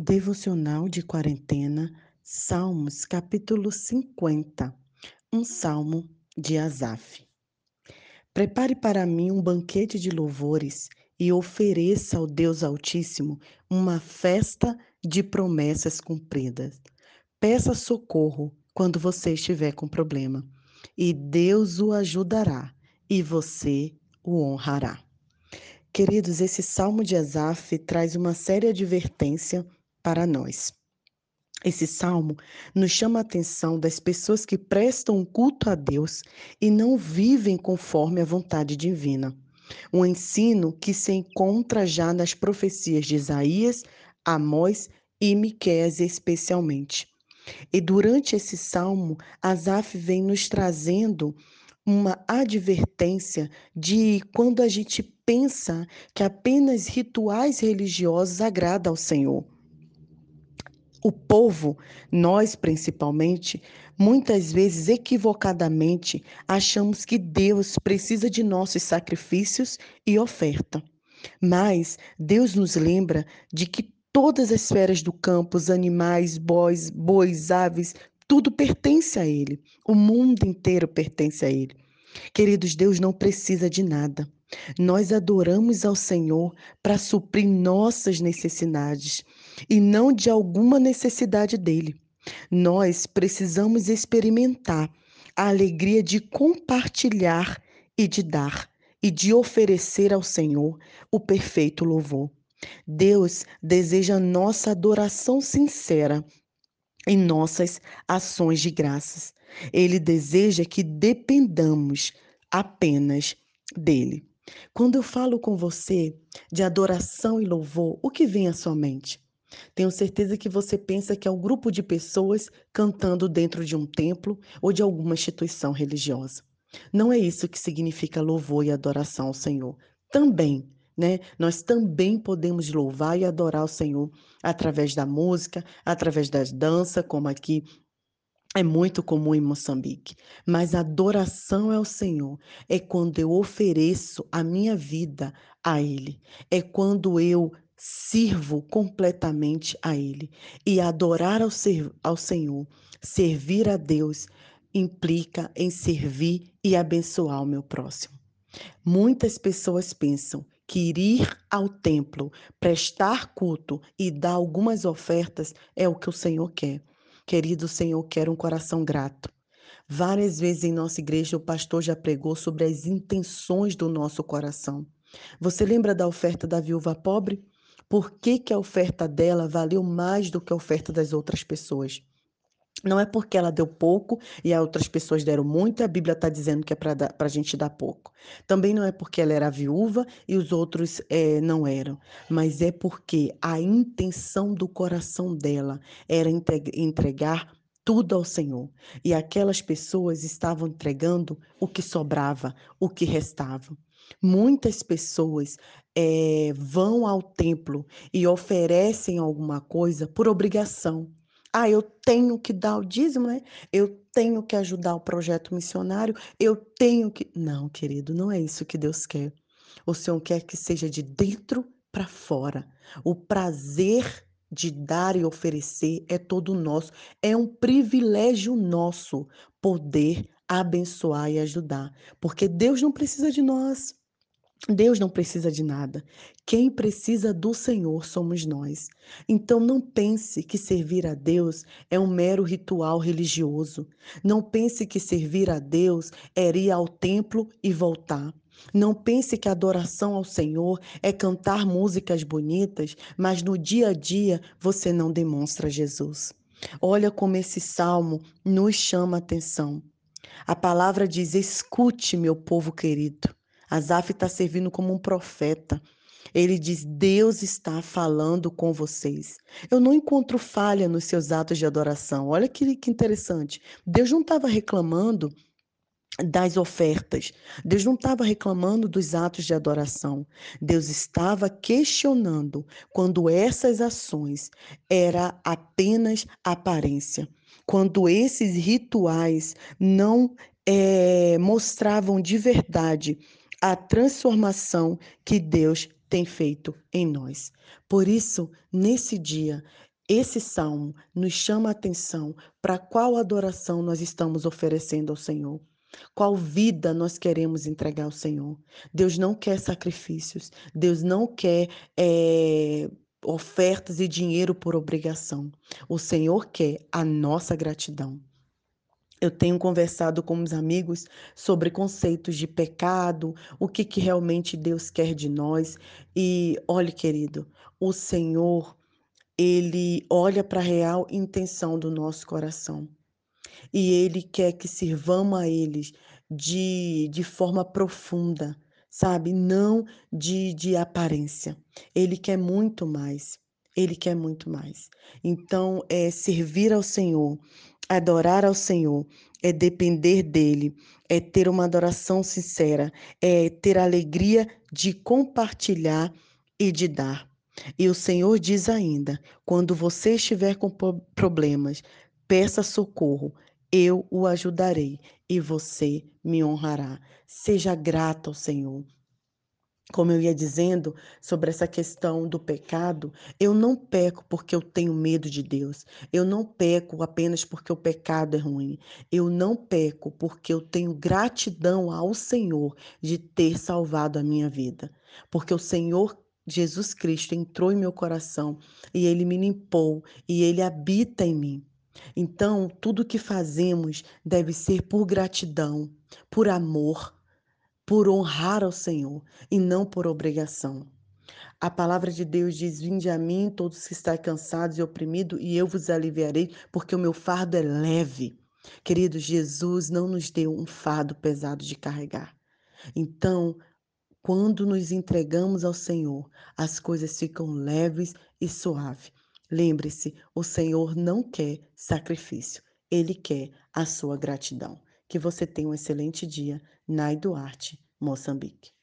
Devocional de quarentena, Salmos, capítulo 50. Um salmo de Asaf. Prepare para mim um banquete de louvores e ofereça ao Deus Altíssimo uma festa de promessas cumpridas. Peça socorro quando você estiver com problema, e Deus o ajudará e você o honrará. Queridos, esse salmo de Asaf traz uma séria advertência para nós. Esse salmo nos chama a atenção das pessoas que prestam culto a Deus e não vivem conforme a vontade divina. Um ensino que se encontra já nas profecias de Isaías, Amós e Miqueias especialmente. E durante esse salmo, Asaf vem nos trazendo uma advertência de quando a gente pensa que apenas rituais religiosos agradam ao Senhor o povo, nós principalmente, muitas vezes equivocadamente achamos que Deus precisa de nossos sacrifícios e oferta. Mas Deus nos lembra de que todas as esferas do campo, os animais, bois, bois, aves, tudo pertence a Ele. O mundo inteiro pertence a Ele. Queridos, Deus não precisa de nada. Nós adoramos ao Senhor para suprir nossas necessidades e não de alguma necessidade dele. Nós precisamos experimentar a alegria de compartilhar e de dar e de oferecer ao Senhor o perfeito louvor. Deus deseja nossa adoração sincera em nossas ações de graças. Ele deseja que dependamos apenas dele. Quando eu falo com você de adoração e louvor, o que vem à sua mente? Tenho certeza que você pensa que é um grupo de pessoas cantando dentro de um templo ou de alguma instituição religiosa. Não é isso que significa louvor e adoração ao Senhor. Também, né? Nós também podemos louvar e adorar o Senhor através da música, através das danças, como aqui é muito comum em Moçambique, mas adoração ao Senhor é quando eu ofereço a minha vida a Ele, é quando eu sirvo completamente a Ele. E adorar ao, ser, ao Senhor, servir a Deus, implica em servir e abençoar o meu próximo. Muitas pessoas pensam que ir ao templo, prestar culto e dar algumas ofertas é o que o Senhor quer. Querido Senhor, quero um coração grato. Várias vezes em nossa igreja o pastor já pregou sobre as intenções do nosso coração. Você lembra da oferta da viúva pobre? Por que, que a oferta dela valeu mais do que a oferta das outras pessoas? Não é porque ela deu pouco e as outras pessoas deram muito, a Bíblia está dizendo que é para a gente dar pouco. Também não é porque ela era viúva e os outros é, não eram, mas é porque a intenção do coração dela era entregar tudo ao Senhor. E aquelas pessoas estavam entregando o que sobrava, o que restava. Muitas pessoas é, vão ao templo e oferecem alguma coisa por obrigação ah, eu tenho que dar o dízimo, né? Eu tenho que ajudar o projeto missionário, eu tenho que. Não, querido, não é isso que Deus quer. O Senhor quer que seja de dentro para fora. O prazer de dar e oferecer é todo nosso. É um privilégio nosso poder abençoar e ajudar, porque Deus não precisa de nós. Deus não precisa de nada. Quem precisa do Senhor somos nós. Então não pense que servir a Deus é um mero ritual religioso. Não pense que servir a Deus é ir ao templo e voltar. Não pense que adoração ao Senhor é cantar músicas bonitas, mas no dia a dia você não demonstra Jesus. Olha como esse salmo nos chama a atenção. A palavra diz: escute, meu povo querido. Asaf está servindo como um profeta. Ele diz: Deus está falando com vocês. Eu não encontro falha nos seus atos de adoração. Olha que, que interessante. Deus não estava reclamando das ofertas. Deus não estava reclamando dos atos de adoração. Deus estava questionando quando essas ações era apenas aparência. Quando esses rituais não é, mostravam de verdade a transformação que Deus tem feito em nós. Por isso, nesse dia, Esse salmo nos chama a atenção para qual adoração nós estamos oferecendo ao Senhor. Qual vida nós queremos entregar ao Senhor? Deus não quer sacrifícios, Deus não quer é, ofertas e dinheiro por obrigação. O Senhor quer a nossa gratidão. Eu tenho conversado com os amigos sobre conceitos de pecado, o que, que realmente Deus quer de nós. E olhe, querido, o Senhor ele olha para a real intenção do nosso coração. E ele quer que sirvamos a eles de, de forma profunda, sabe? Não de, de aparência. Ele quer muito mais. Ele quer muito mais. Então, é servir ao Senhor, adorar ao Senhor, é depender dele, é ter uma adoração sincera, é ter alegria de compartilhar e de dar. E o Senhor diz ainda: quando você estiver com problemas, peça socorro, eu o ajudarei e você me honrará. Seja grato ao Senhor. Como eu ia dizendo sobre essa questão do pecado, eu não peco porque eu tenho medo de Deus. Eu não peco apenas porque o pecado é ruim. Eu não peco porque eu tenho gratidão ao Senhor de ter salvado a minha vida. Porque o Senhor Jesus Cristo entrou em meu coração e ele me limpou e ele habita em mim. Então, tudo que fazemos deve ser por gratidão, por amor, por honrar ao Senhor e não por obrigação. A palavra de Deus diz: Vinde a mim, todos que estão cansados e oprimidos, e eu vos aliviarei, porque o meu fardo é leve. Querido, Jesus não nos deu um fardo pesado de carregar. Então, quando nos entregamos ao Senhor, as coisas ficam leves e suaves. Lembre-se, o Senhor não quer sacrifício, ele quer a sua gratidão. Que você tenha um excelente dia. Nai Duarte, Moçambique.